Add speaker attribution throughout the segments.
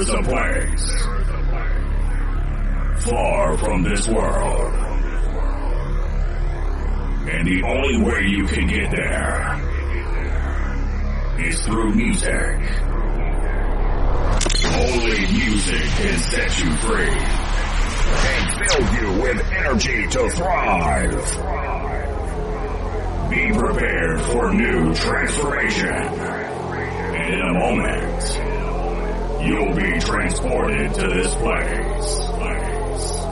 Speaker 1: is a place far from this world. And the only way you can get there is through music. Only music can set you free and fill you with energy to thrive. Be prepared for new transformation. In a moment, you'll be transported to this place.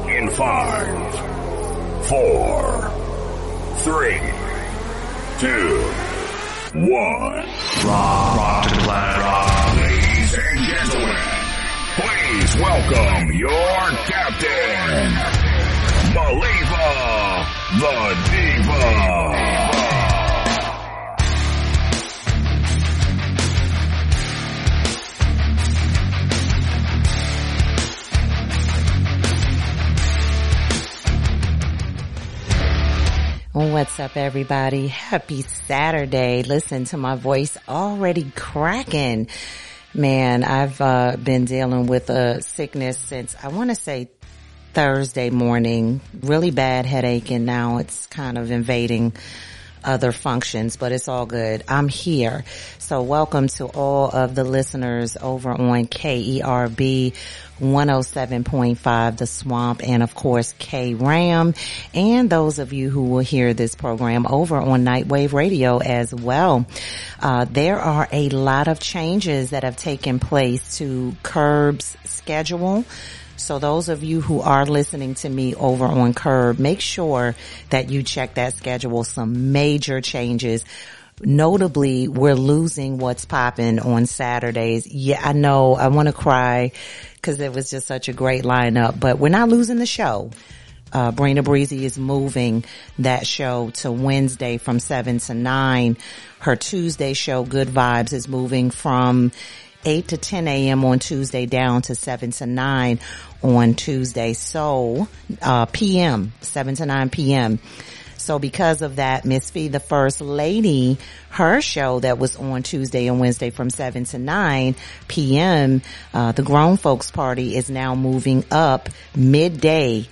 Speaker 1: In five, four, three, two, one.
Speaker 2: Rock, rock to planet, rock.
Speaker 1: Ladies and gentlemen, please welcome your captain, Maliva the Diva.
Speaker 3: What's up, everybody? Happy Saturday. Listen to my voice already cracking. Man, I've uh, been dealing with a sickness since I want to say Thursday morning. Really bad headache, and now it's kind of invading other functions, but it's all good. I'm here. So welcome to all of the listeners over on KERB 107.5 The Swamp and of course K Ram and those of you who will hear this program over on Nightwave Radio as well. Uh, there are a lot of changes that have taken place to Curb's schedule. So those of you who are listening to me over on Curb, make sure that you check that schedule. Some major changes. Notably, we're losing what's popping on Saturdays. Yeah, I know I want to cry because it was just such a great lineup, but we're not losing the show. Uh, Brina Breezy is moving that show to Wednesday from seven to nine. Her Tuesday show, Good Vibes, is moving from 8 to 10 a.m. on Tuesday down to 7 to 9 on Tuesday. So, uh, PM, 7 to 9 PM. So because of that, Miss Fee, the first lady, her show that was on Tuesday and Wednesday from 7 to 9 p.m., uh, the grown folks party is now moving up midday,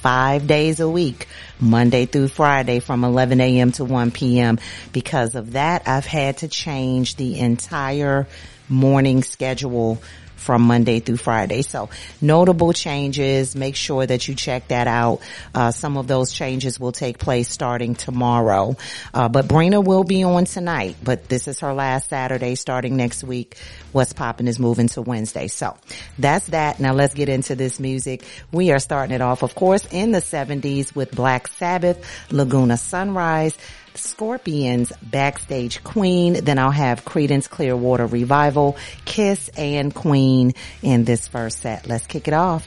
Speaker 3: five days a week, Monday through Friday from 11 a.m. to 1 p.m. Because of that, I've had to change the entire morning schedule from Monday through Friday. So notable changes. Make sure that you check that out. Uh, some of those changes will take place starting tomorrow. Uh, but Brina will be on tonight, but this is her last Saturday starting next week. What's popping is moving to Wednesday. So that's that. Now let's get into this music. We are starting it off, of course, in the 70s with Black Sabbath, Laguna Sunrise. Scorpions Backstage Queen. Then I'll have Creedence Clearwater Revival, Kiss, and Queen in this first set. Let's kick it off.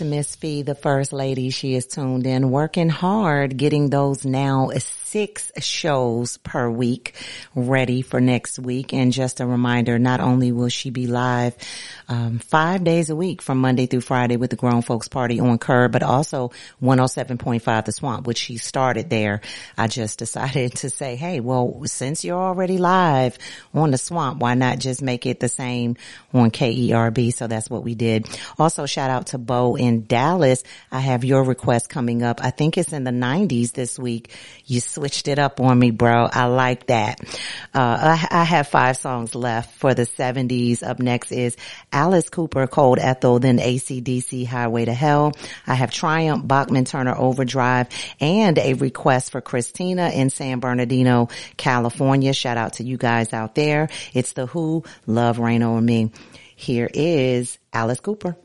Speaker 3: To Miss Fee, the first lady. She is tuned in, working hard, getting those now six shows per week ready for next week. And just a reminder, not only will she be live um, five days a week from Monday through Friday with the Grown Folks Party on KERB, but also 107.5 The Swamp, which she started there. I just decided to say, hey, well, since you're already live on The Swamp, why not just make it the same on KERB? So that's what we did. Also, shout out to Bo in Dallas. I have your request coming up. I think it's in the 90s this week. You switched it up on me, bro. I like that. Uh, I, I, have five songs left for the 70s. Up next is Alice Cooper, Cold Ethel, then ACDC, Highway to Hell. I have Triumph, Bachman Turner Overdrive, and a request for Christina in San Bernardino, California. Shout out to you guys out there. It's the Who, Love Reign Over Me. Here is Alice Cooper.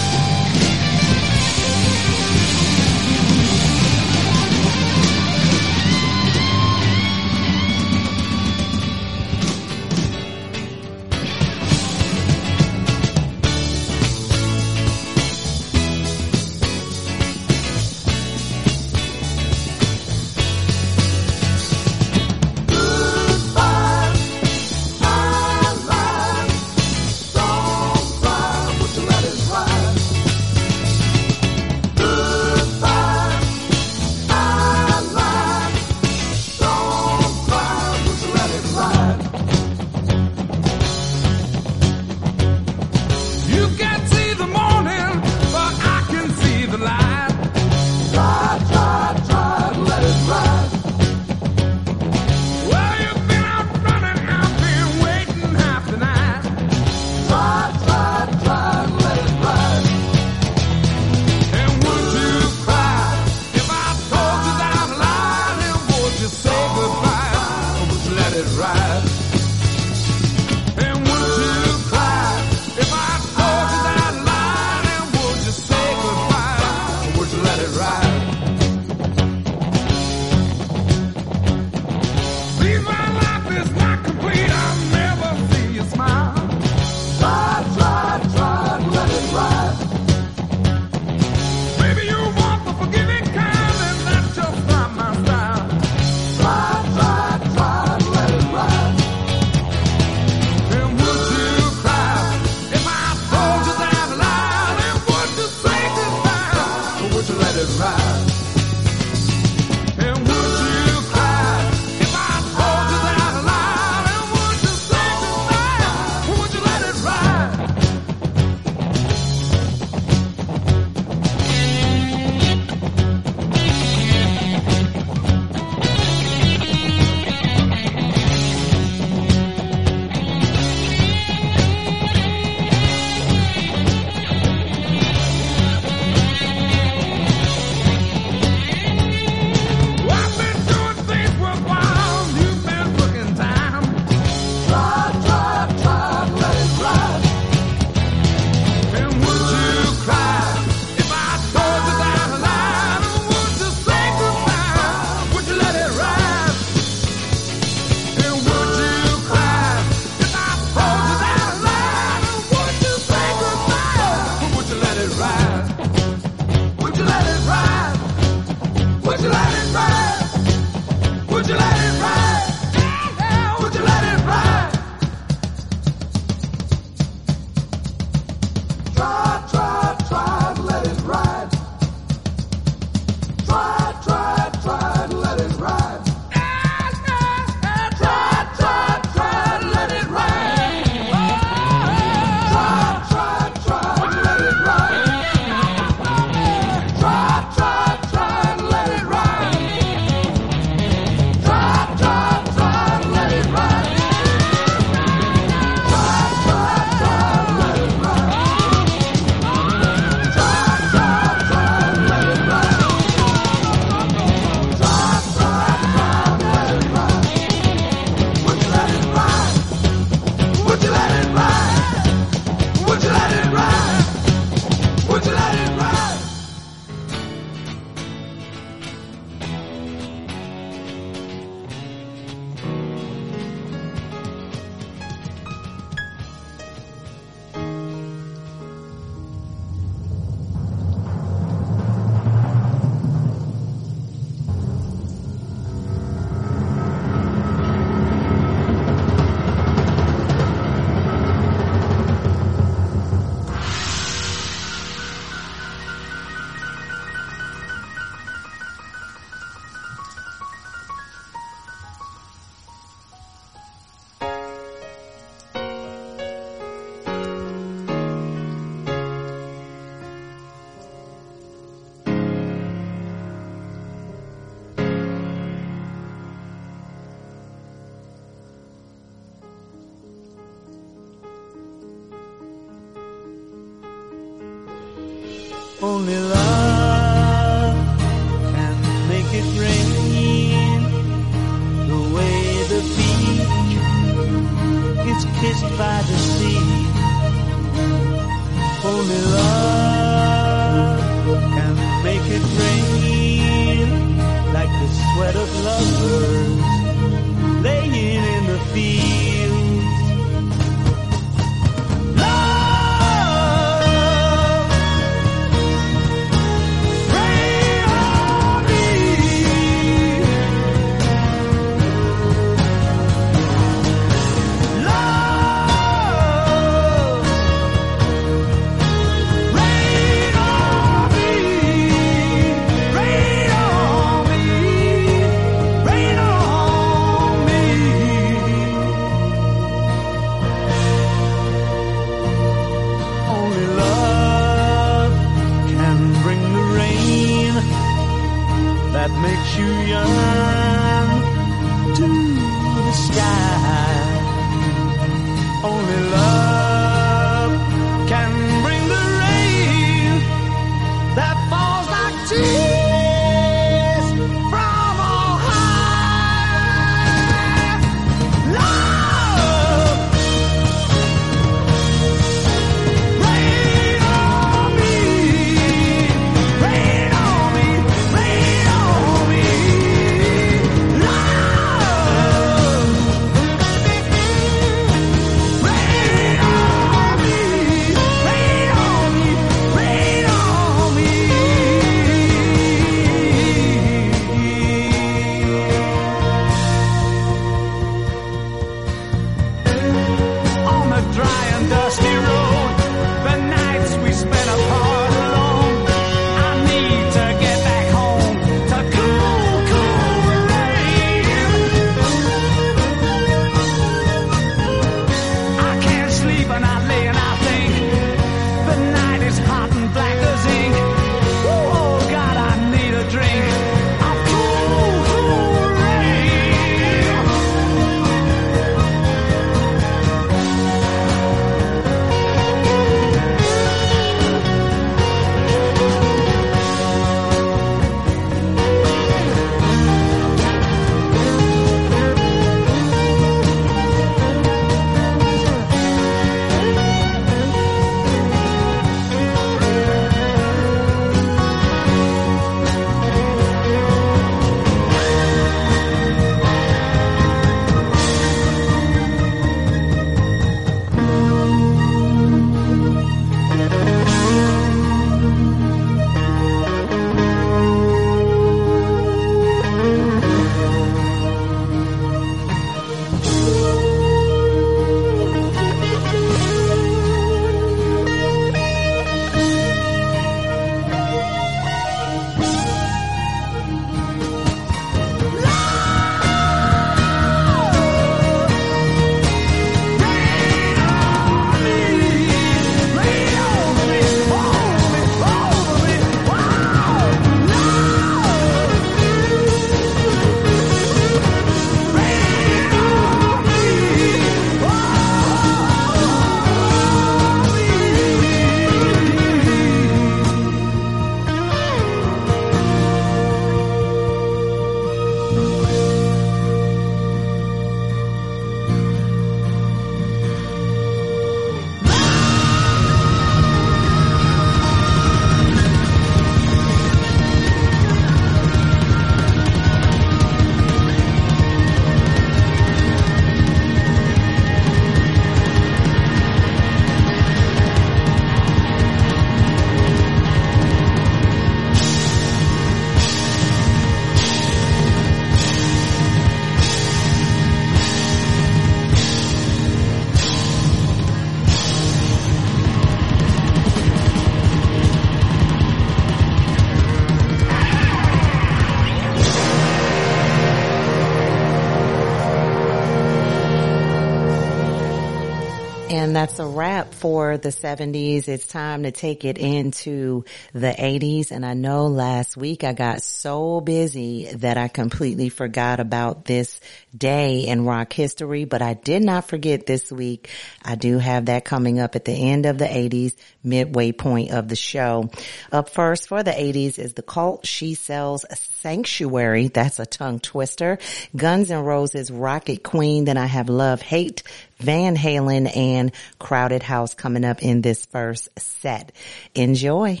Speaker 1: And
Speaker 3: that's a wrap for the 70s. It's time to take it into the 80s. And I know last week I got so busy that I completely forgot about this day in rock history, but I did not forget this week. I do have that coming up at the end of the 80s, midway point of the show. Up first for the 80s is the cult She Sells Sanctuary. That's a tongue twister. Guns N' Roses Rocket Queen. Then I have Love Hate, Van Halen and Crowded House coming up in this first set. Enjoy.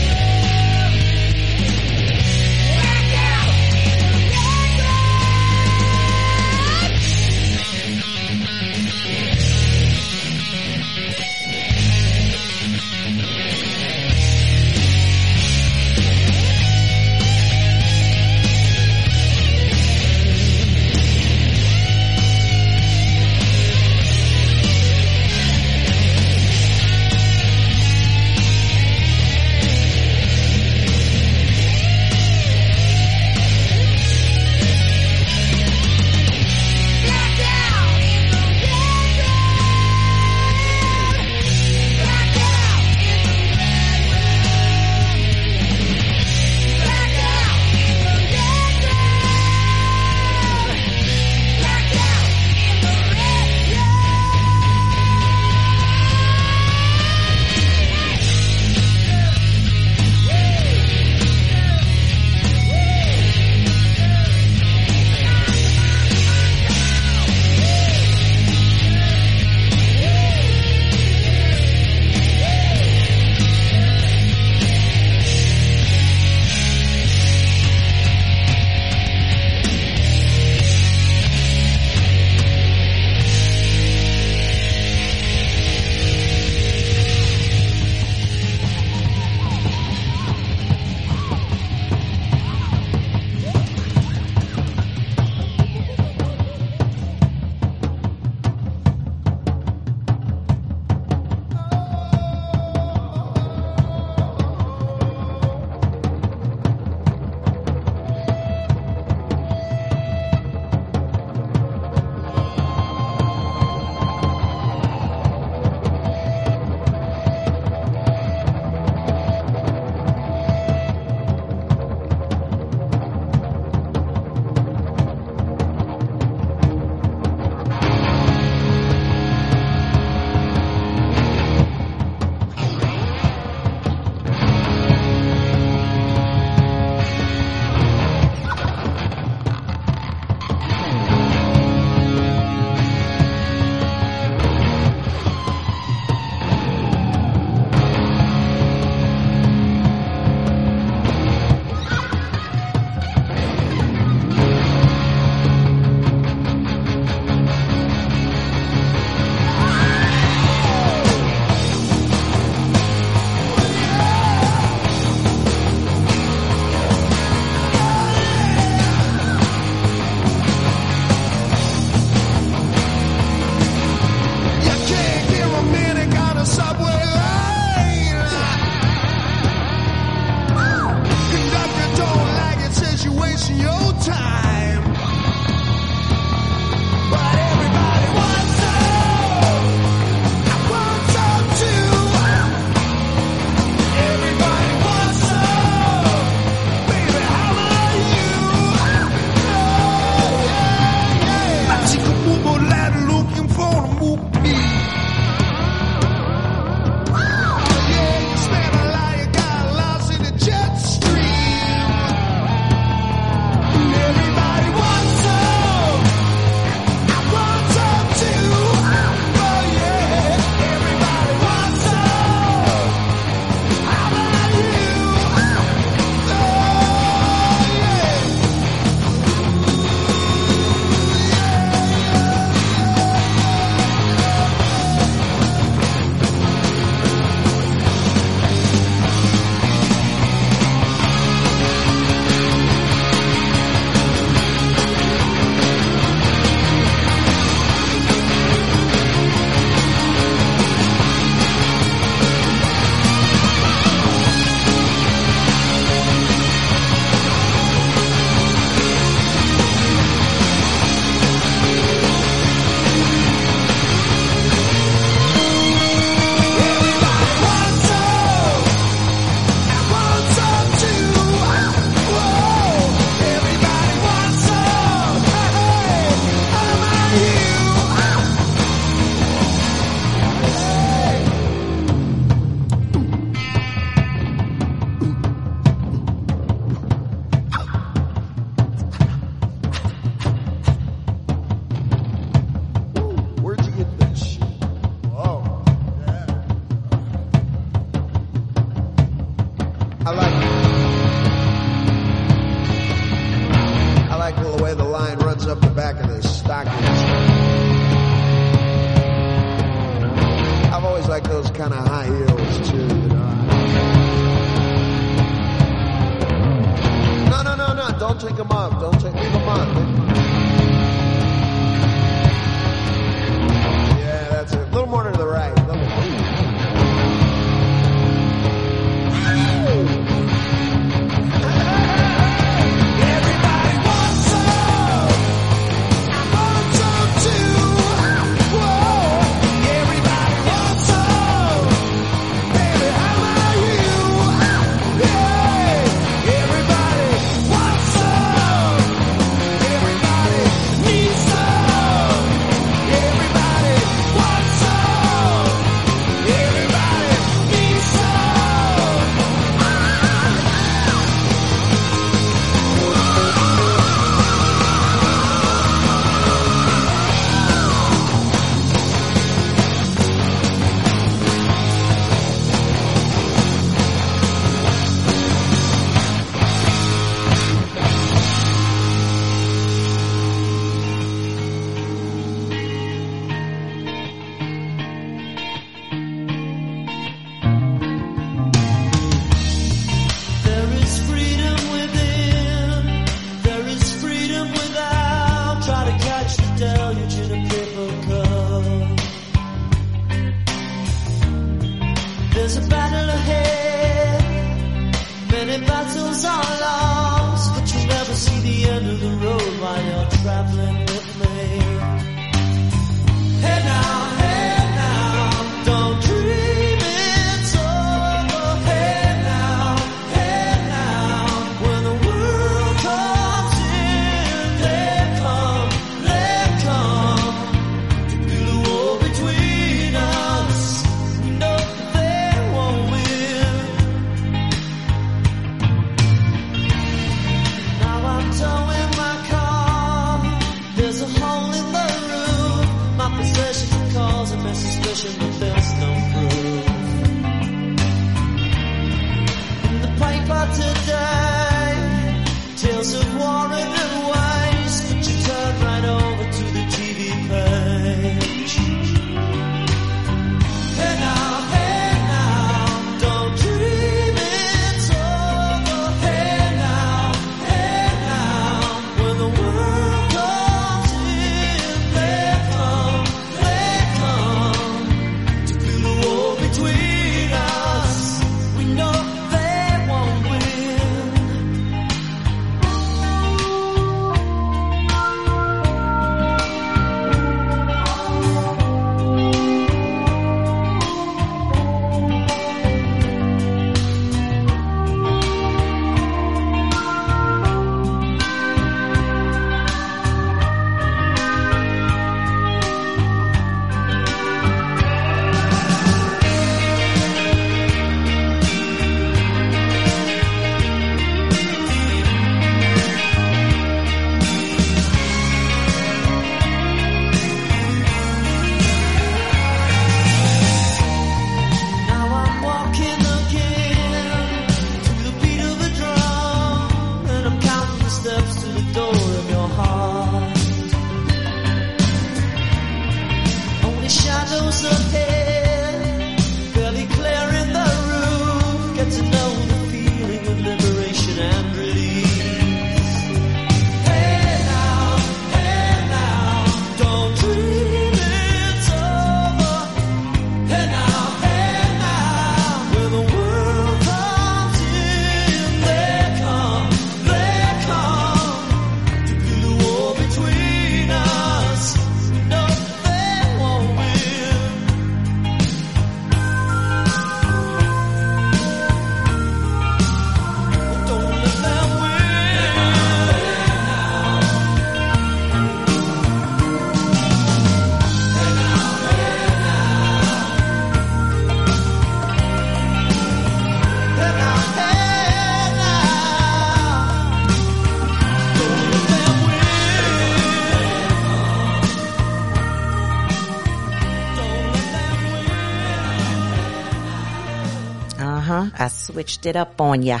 Speaker 3: Switched it up on ya.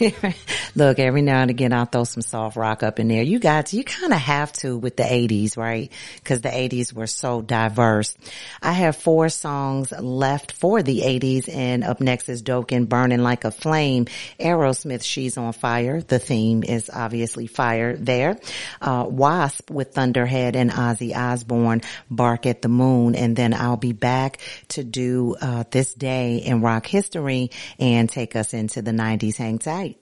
Speaker 3: Look, every now and again I'll throw some soft rock up in there. You guys, you kind of have to with the 80s, right? Cause the 80s were so diverse. I have four songs left for the 80s and up next is Dokken Burning Like a Flame. Aerosmith, She's on Fire. The theme is obviously fire there. Uh, Wasp with Thunderhead and Ozzy Osbourne, Bark at the Moon. And then I'll be back to do, uh, this day in rock history and take us into the 90s. Hang tight.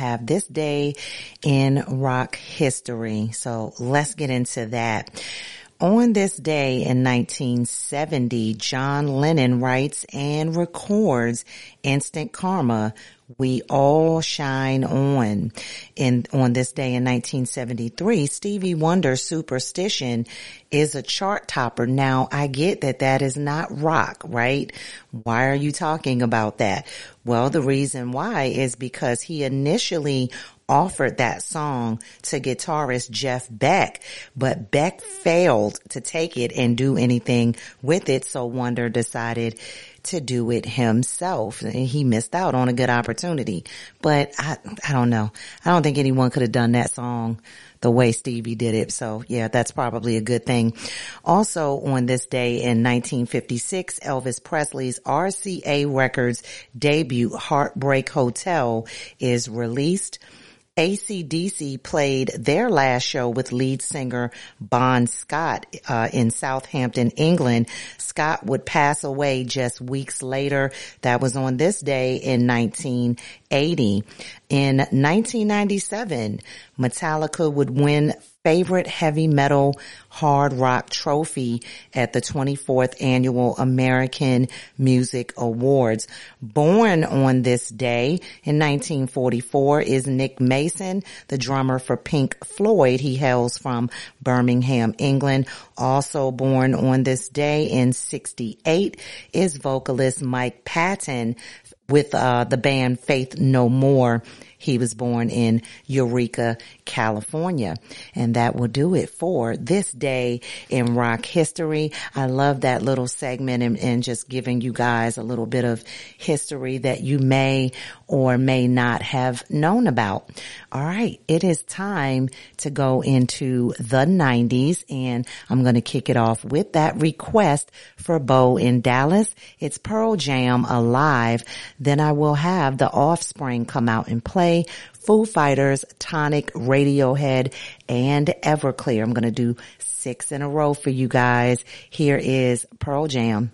Speaker 3: Have this day in rock history. So let's get into that. On this day in 1970, John Lennon writes and records Instant Karma, We All Shine On. And on this day in 1973, Stevie Wonder's Superstition is a chart topper. Now, I get that that is not rock, right? Why are you talking about that? Well, the reason why is because he initially offered that song to guitarist Jeff Beck, but Beck failed to take it and do anything with it. So Wonder decided to do it himself. He missed out on a good opportunity, but I, I don't know. I don't think anyone could have done that song the way Stevie did it. So yeah, that's probably a good thing. Also on this day in 1956, Elvis Presley's RCA Records debut Heartbreak Hotel is released. ACDC played their last show with lead singer Bon Scott uh, in Southampton, England. Scott would pass away just weeks later. That was on this day in 1980. In 1997, Metallica would win favorite heavy metal hard rock trophy at the 24th annual American Music Awards. Born on this day in 1944 is Nick Mason, the drummer for Pink Floyd. He hails from Birmingham, England. Also born on this day in 68 is vocalist Mike Patton with uh, the band Faith No More. He was born in Eureka, California. And that will do it for this day in rock history. I love that little segment and, and, just giving you guys a little bit of history that you may or may not have known about. All right. It is time to go into the 90s and I'm going to kick it off with that request for Bo in Dallas. It's Pearl Jam Alive. Then I will have the offspring come out and play Foo Fighters, Tonic, Radiohead, and Everclear. I'm going to do six in a row for you guys. Here is Pearl Jam.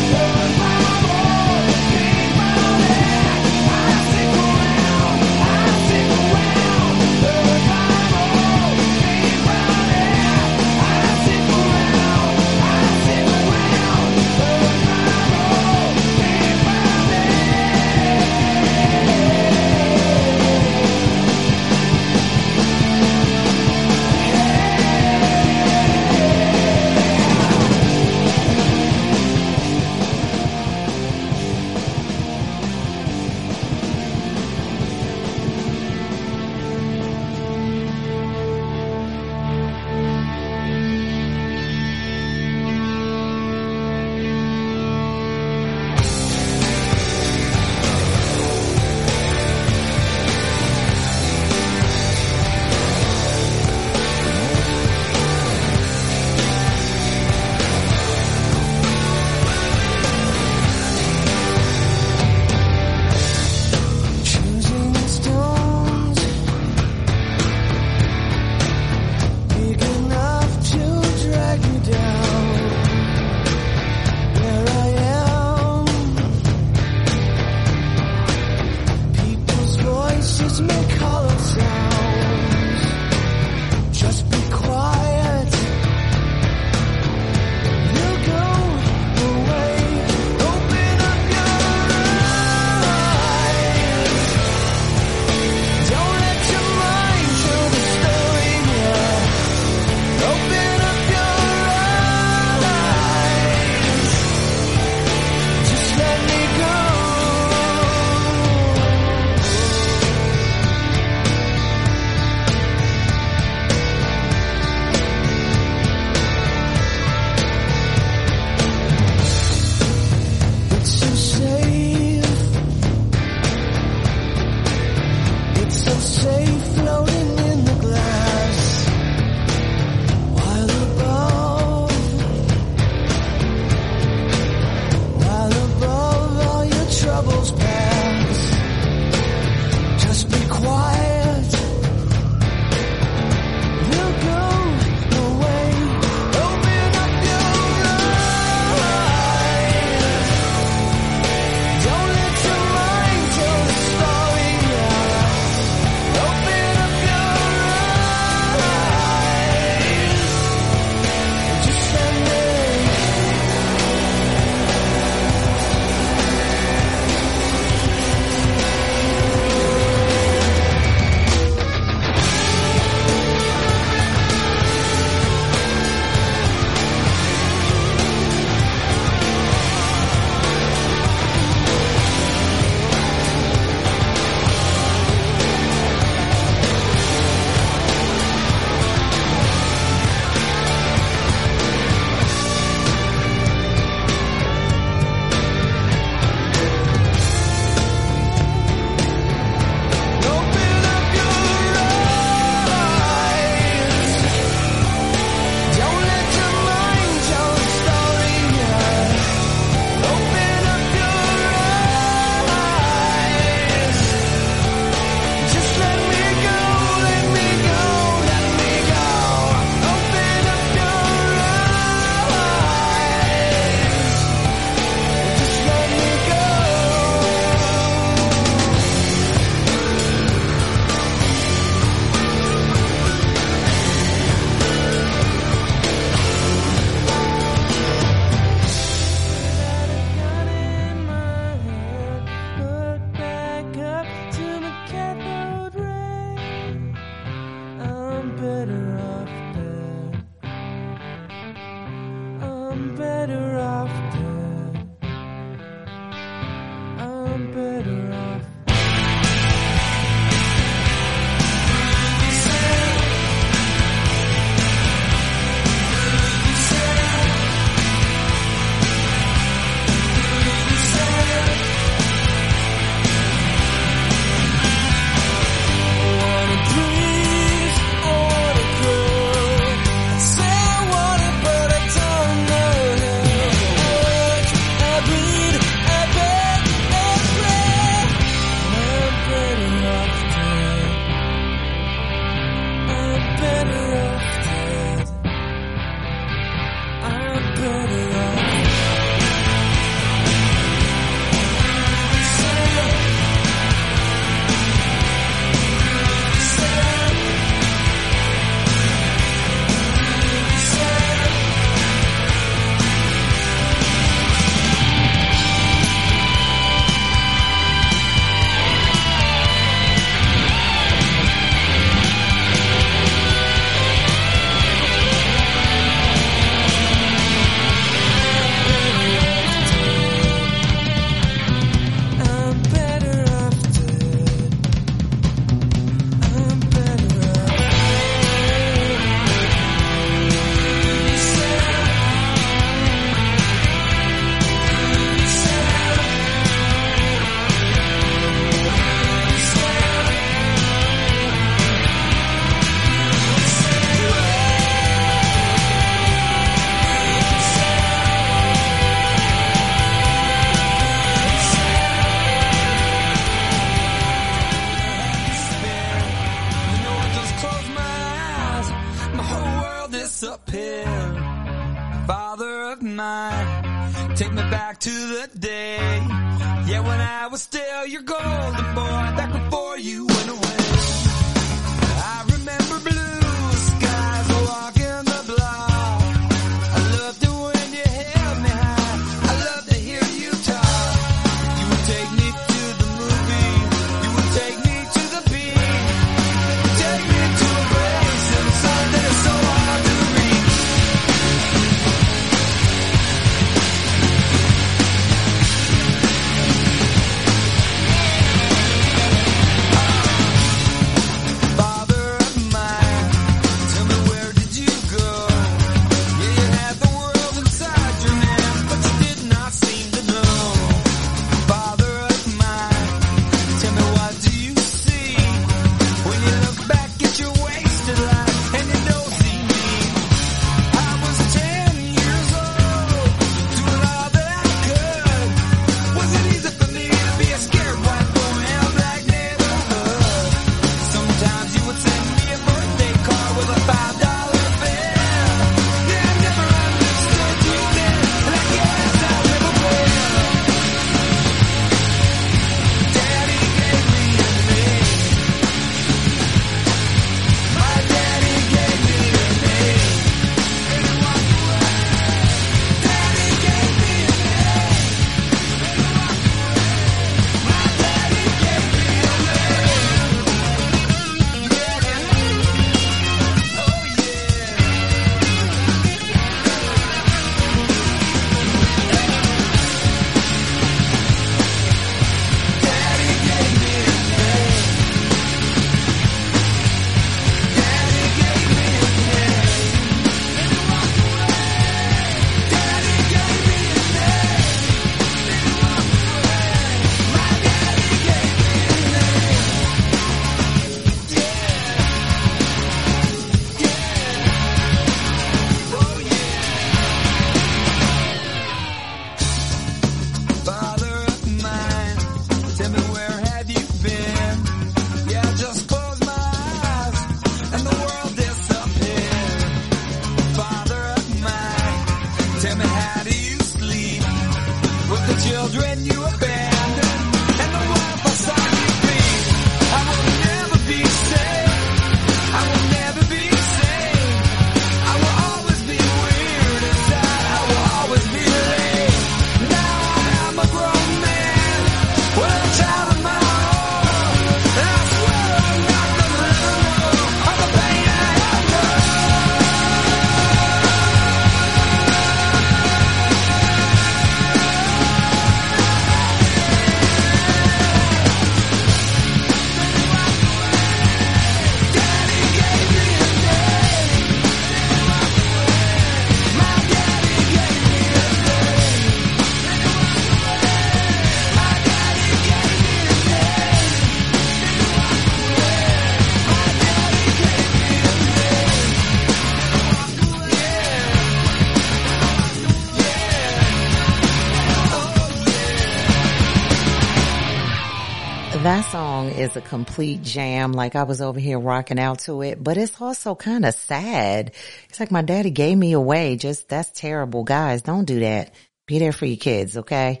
Speaker 3: That song is a complete jam. Like I was over here rocking out to it, but it's also kind of sad. It's like my daddy gave me away. Just that's terrible. Guys, don't do that. Be there for your kids, okay?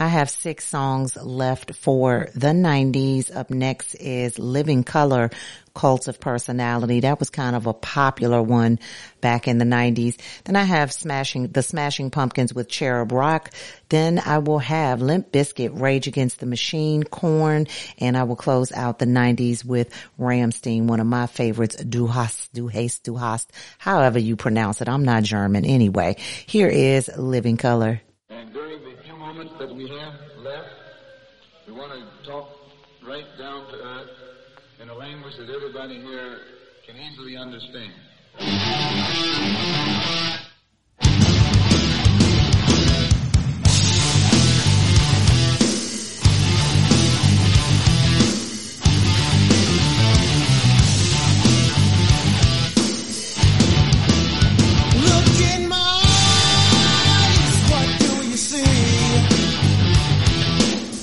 Speaker 3: I have six songs left for the 90s. Up next is Living Colour, Cult of Personality. That was kind of a popular one back in the 90s. Then I have Smashing, The Smashing Pumpkins with Cherub Rock. Then I will have Limp Bizkit, Rage Against the Machine, Korn, and I will close out the 90s with Rammstein, one of my favorites, Du hast, Du hast, Du hast, however you pronounce it. I'm not German anyway. Here is Living
Speaker 4: Colour. Moments that we have left, we want to talk right down to earth in a language that everybody here can easily understand.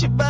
Speaker 5: Could touch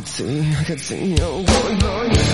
Speaker 1: could
Speaker 6: see, I could see you going, going.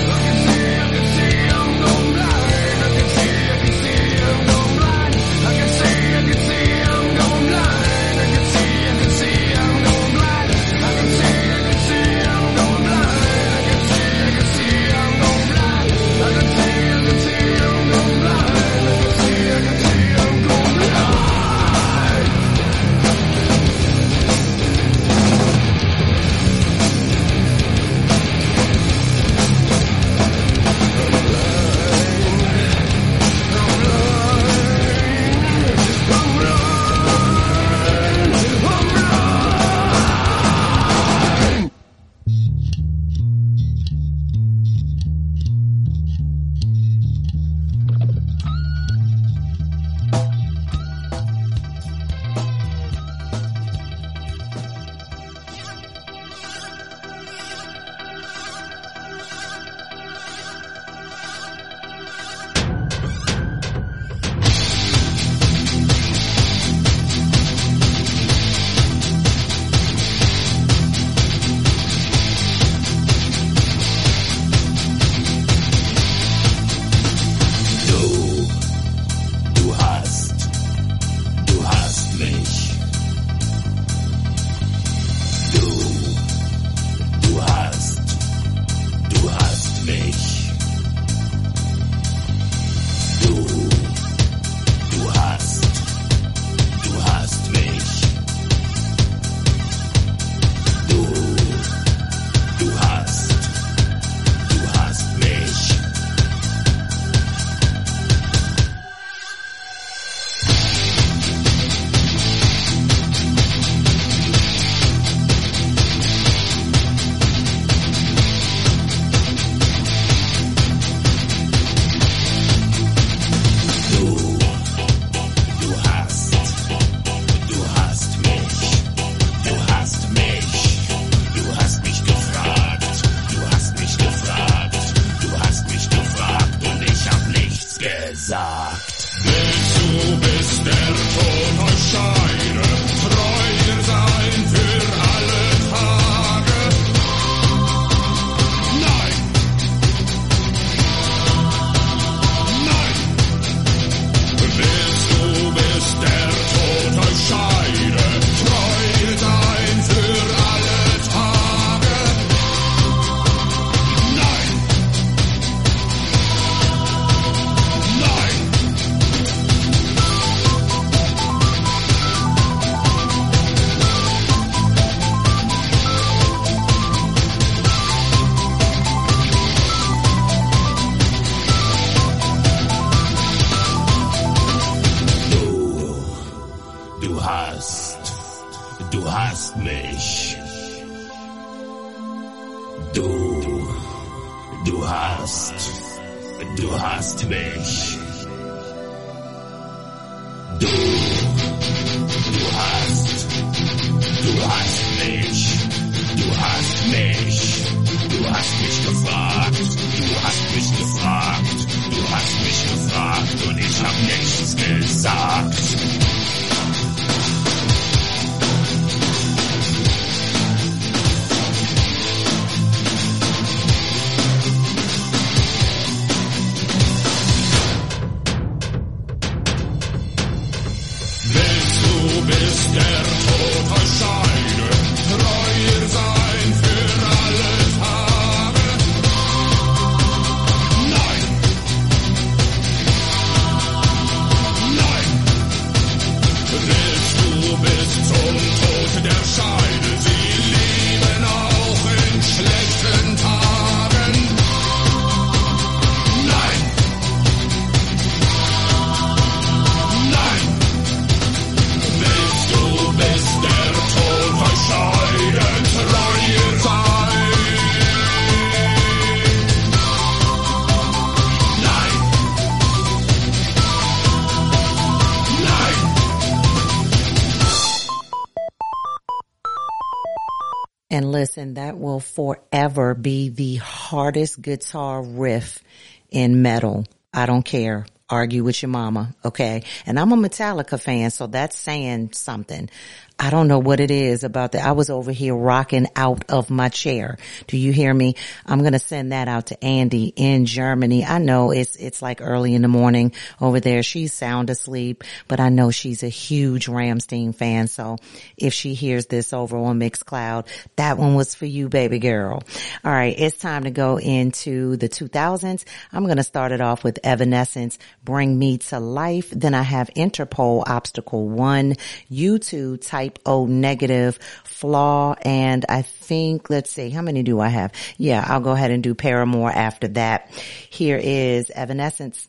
Speaker 3: Listen, that will forever be the hardest guitar riff in metal. I don't care. Argue with your mama. Okay. And I'm a Metallica fan, so that's saying something. I don't know what it is about that. I was over here rocking out of my chair. Do you hear me? I'm going to send that out to Andy in Germany. I know it's, it's like early in the morning over there. She's sound asleep, but I know she's a huge Rammstein fan. So if she hears this over on Mixcloud, that one was for you, baby girl. All right. It's time to go into the 2000s. I'm going to start it off with Evanescence, Bring Me to Life. Then I have Interpol Obstacle One, U2 Type O Negative, Flaw, and I think, let's see, how many do I have? Yeah, I'll go ahead and do Paramore after that. Here is Evanescence.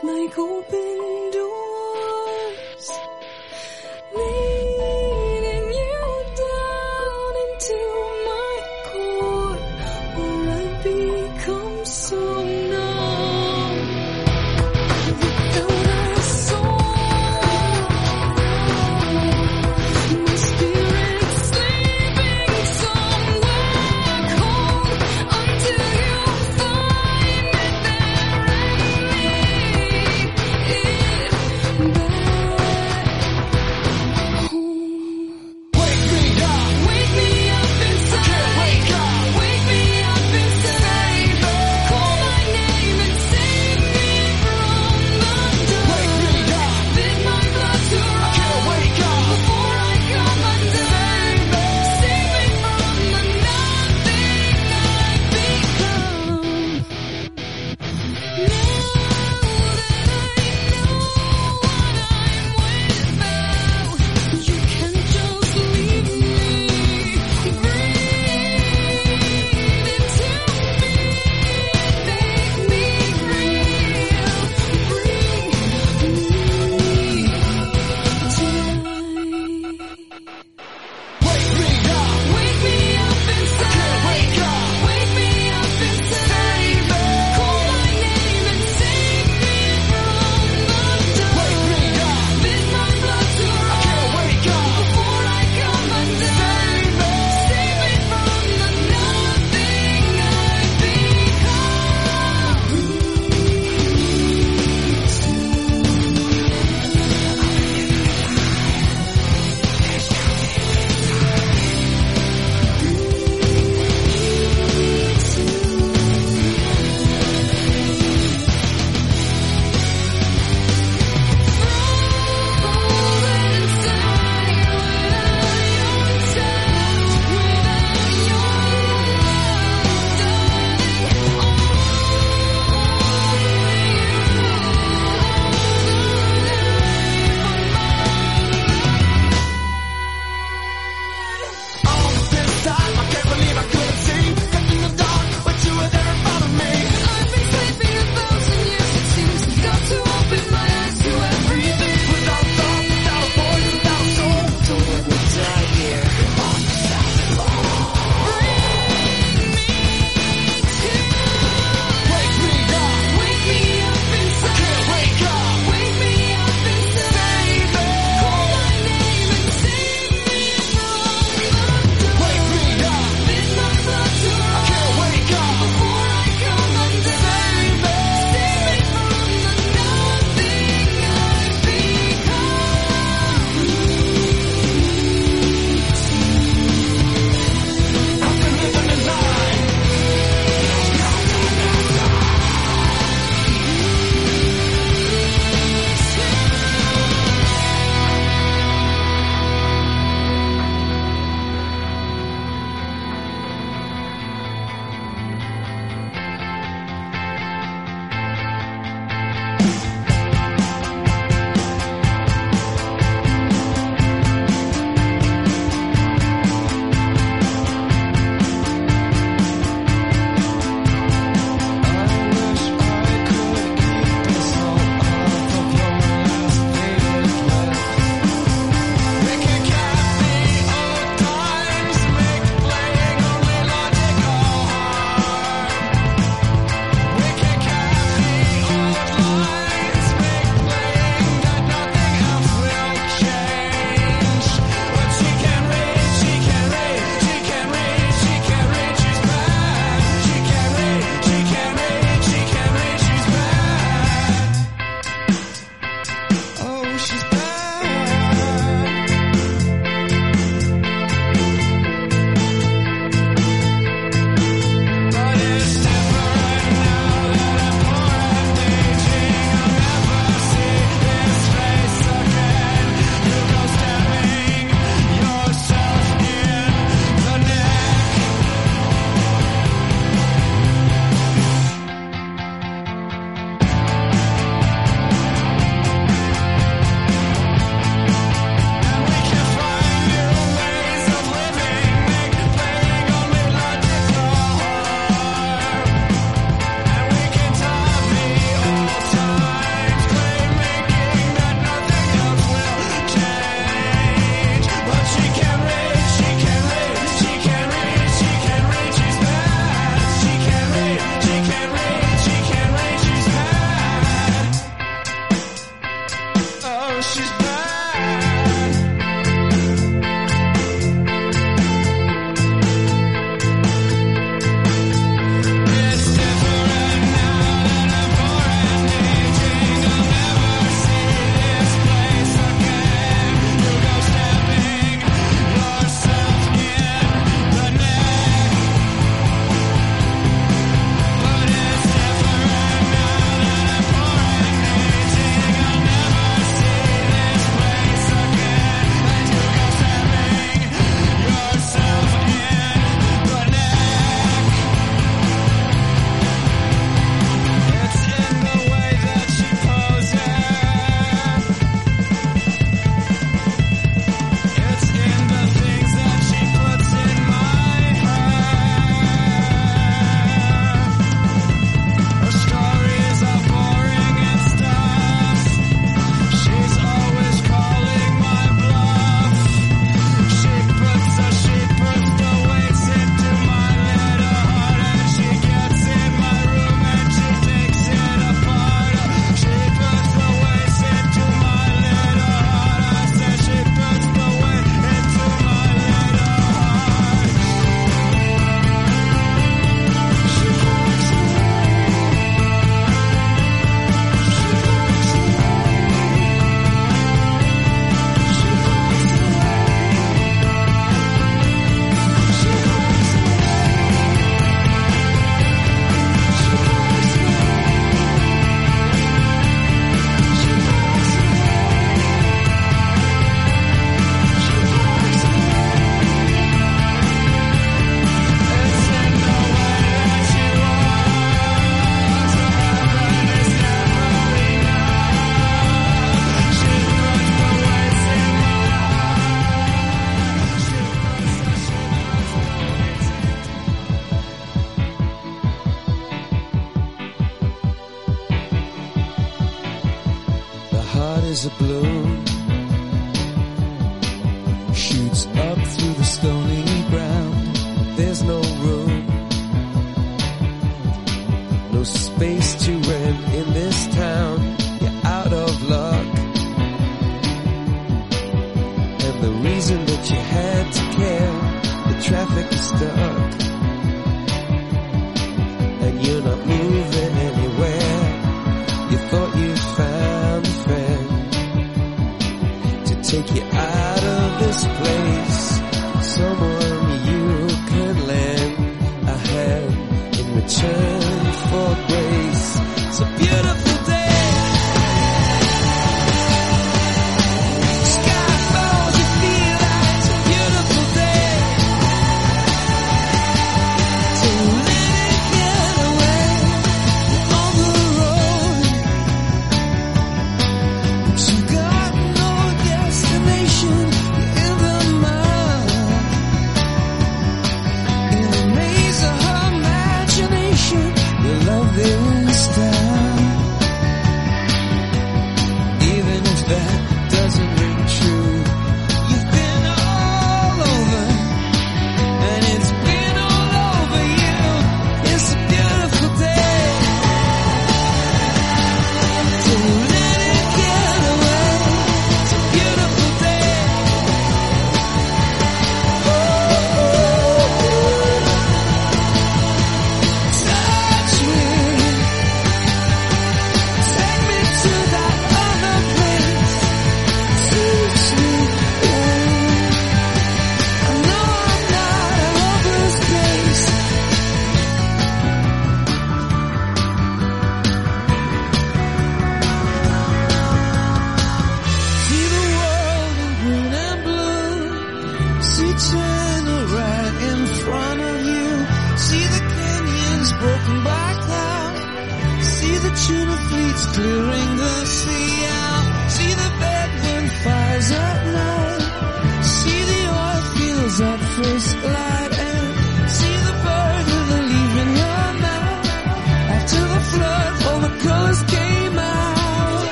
Speaker 7: Like open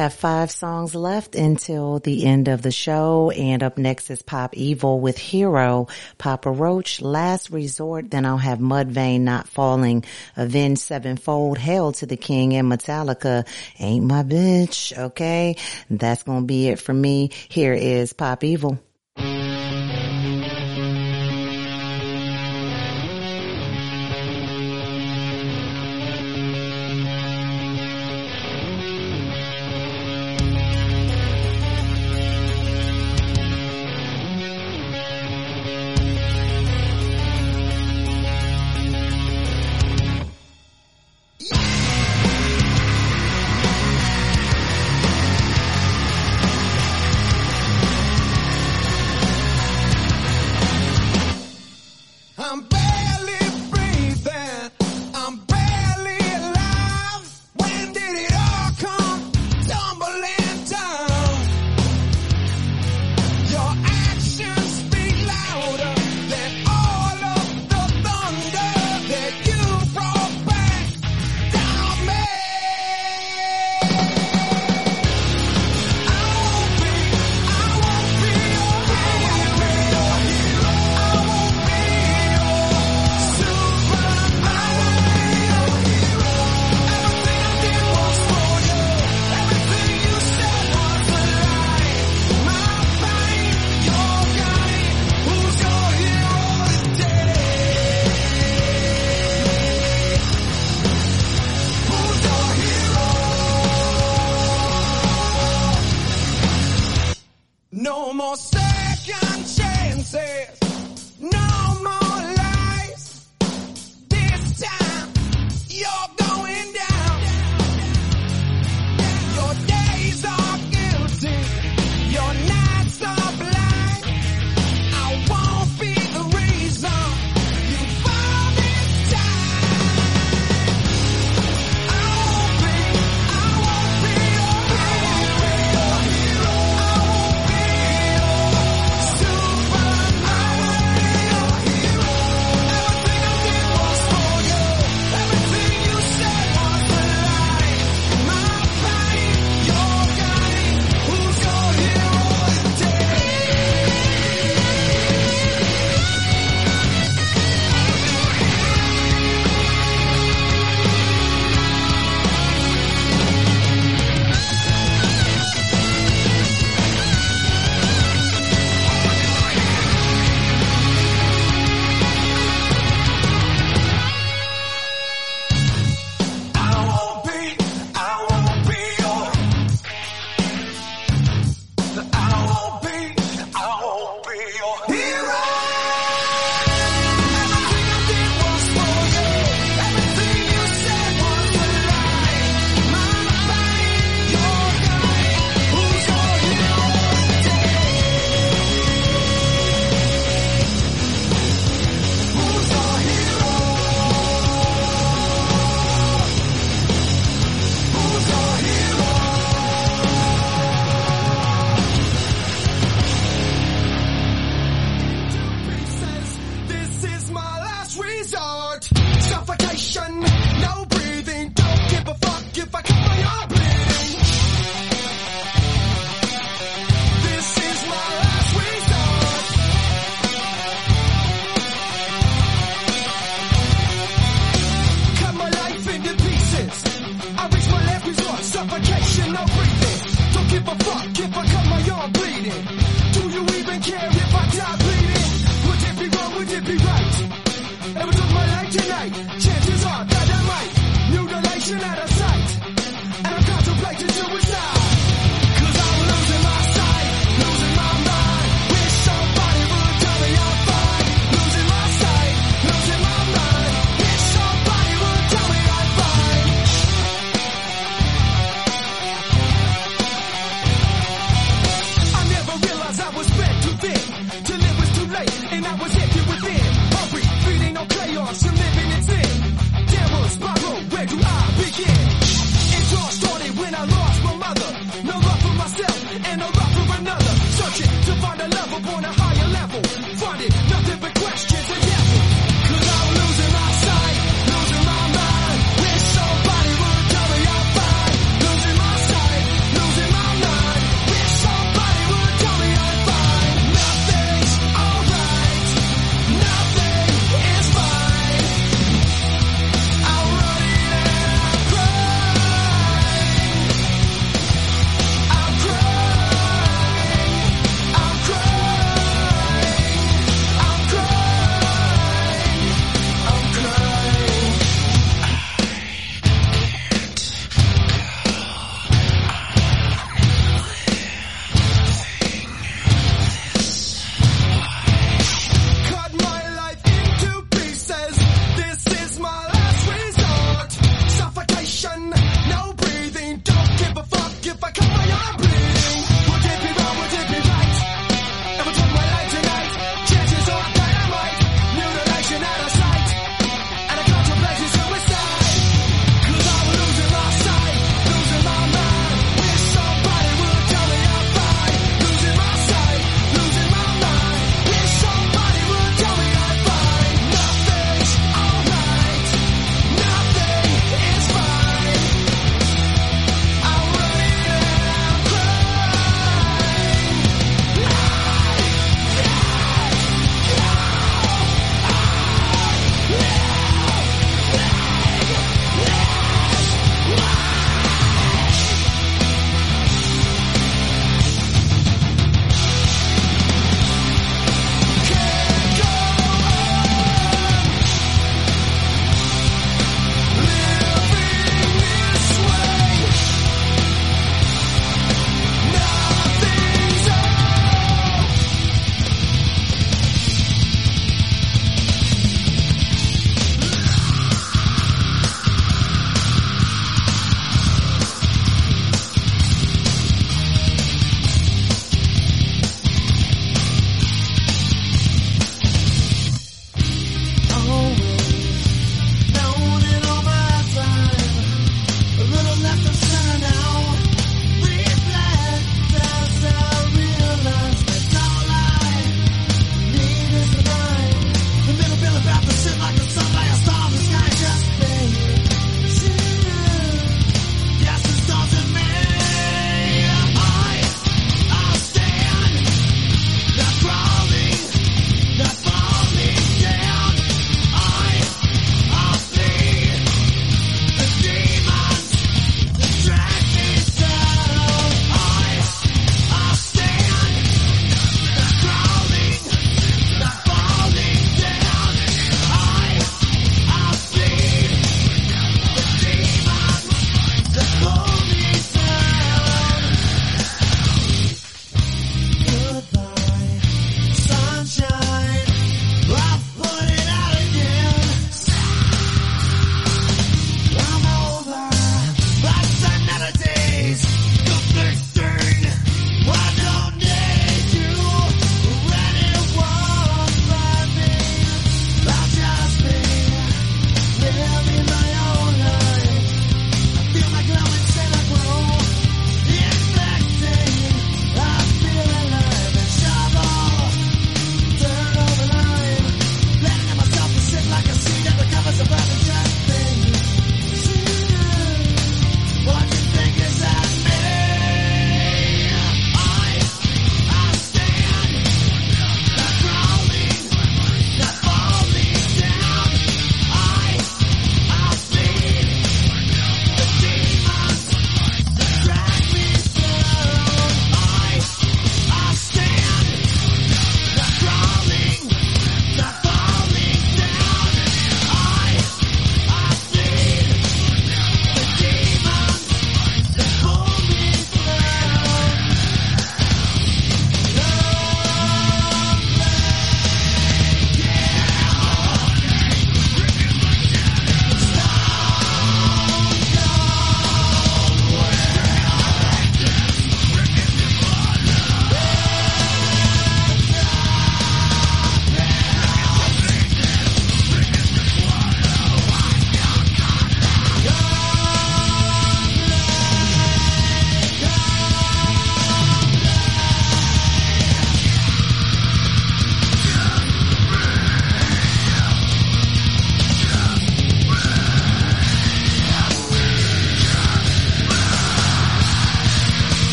Speaker 8: have
Speaker 6: five songs left until the end of the show. And up next is Pop Evil with Hero, Papa Roach, Last Resort. Then I'll have Mudvayne Not Falling, Avenged Sevenfold, Hail to the King, and Metallica, Ain't My Bitch. Okay. That's going to be it for me. Here is Pop Evil.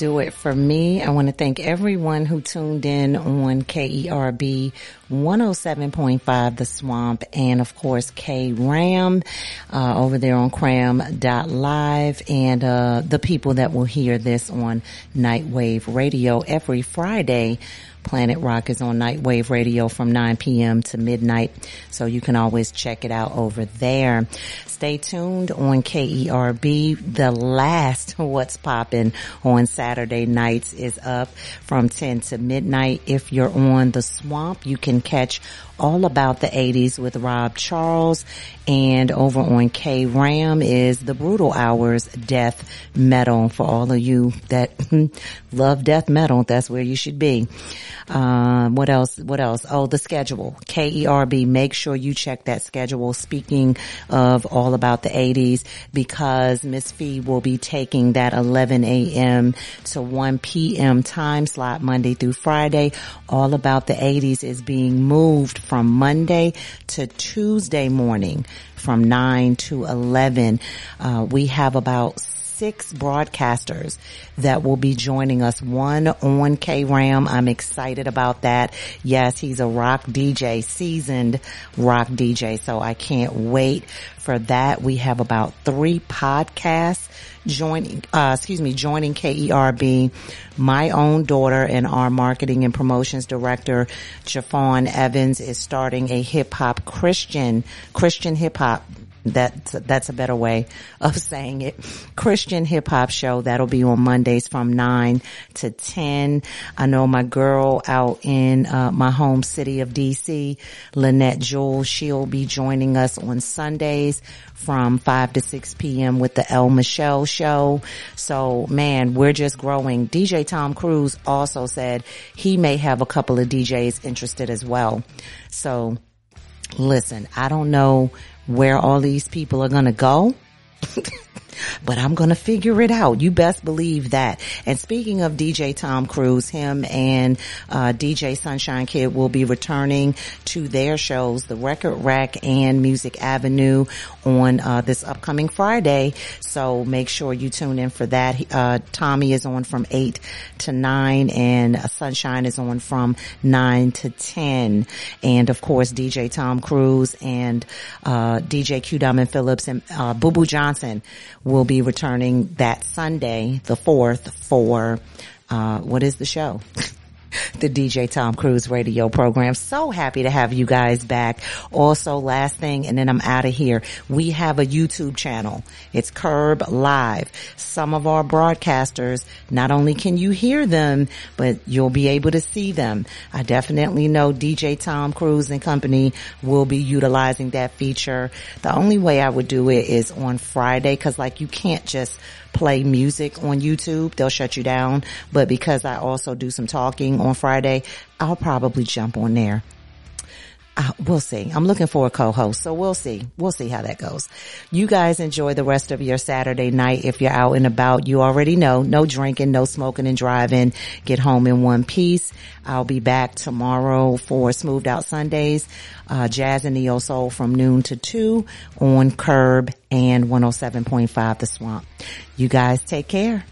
Speaker 3: Do it for me. I want to thank everyone who tuned in on KERB 107.5 The Swamp and of course K Ram uh, over there on cram.live and uh, the people that will hear this on Nightwave Radio every Friday. Planet Rock is on Nightwave Radio from 9 p.m. to midnight, so you can always check it out over there. Stay tuned on KERB. The last What's Poppin' on Saturday nights is up from 10 to midnight. If you're on the swamp, you can catch all about the 80s with Rob Charles and over on K Ram is the Brutal Hours Death Metal for all of you that love death metal. That's where you should be. Um, what else? What else? Oh, the schedule. KERB. Make sure you check that schedule. Speaking of all about the 80s, because Miss Fee will be taking that 11 a.m. to 1 p.m. time slot Monday through Friday. All about the 80s is being moved from Monday to Tuesday morning from 9 to 11. Uh, we have about six broadcasters that will be joining us. One on K-Ram. I'm excited about that. Yes, he's a rock DJ, seasoned rock DJ. So I can't wait for that. We have about three podcasts joining, uh, excuse me, joining KERB. My own daughter and our marketing and promotions director, Jafon Evans is starting a hip hop Christian, Christian hip hop that's that's a better way of saying it. Christian hip hop show that'll be on Mondays from nine to ten. I know my girl out in uh, my home city of DC, Lynette Jewell, she'll be joining us on Sundays from 5 to 6 p.m. with the El Michelle show. So man, we're just growing. DJ Tom Cruise also said he may have a couple of DJs interested as well. So listen, I don't know where all these people are going to go. but I'm going to figure it out. You best believe that. And speaking of DJ Tom Cruise, him and uh, DJ Sunshine Kid will be returning to their shows, The Record Rack and Music Avenue on uh, this upcoming Friday. So make sure you tune in for that. Uh, Tommy is on from 8 to 9 and uh, Sunshine is on from 9 to 10. And of course, DJ Tom Cruise and uh, DJ Q Diamond Phillips and uh, Boo Boo Johnson will be returning that Sunday, the 4th for, uh, what is the show? the DJ Tom Cruise radio program. So happy to have you guys back. Also, last thing, and then I'm out of here. We have a YouTube channel. It's KERB Live. Some of our broadcasters, not only can you hear them, but you'll be able to see them. I definitely know DJ Tom Cruise and company will be utilizing that feature. The only way I would do it is on Friday, cause like you can't just play music on YouTube. They'll shut you down. But because I also do some talking on Friday, I'll probably jump on there. We'll see. I'm looking for a co-host, so we'll see. We'll see how that goes. You guys enjoy the rest of your Saturday night. If you're out and about, you already know, no drinking, no smoking and driving. Get home in one piece. I'll be back tomorrow for Smoothed Out Sundays, uh, Jazz and Neo Soul from noon to two on KERB and 107.5 The Swamp. You guys take care.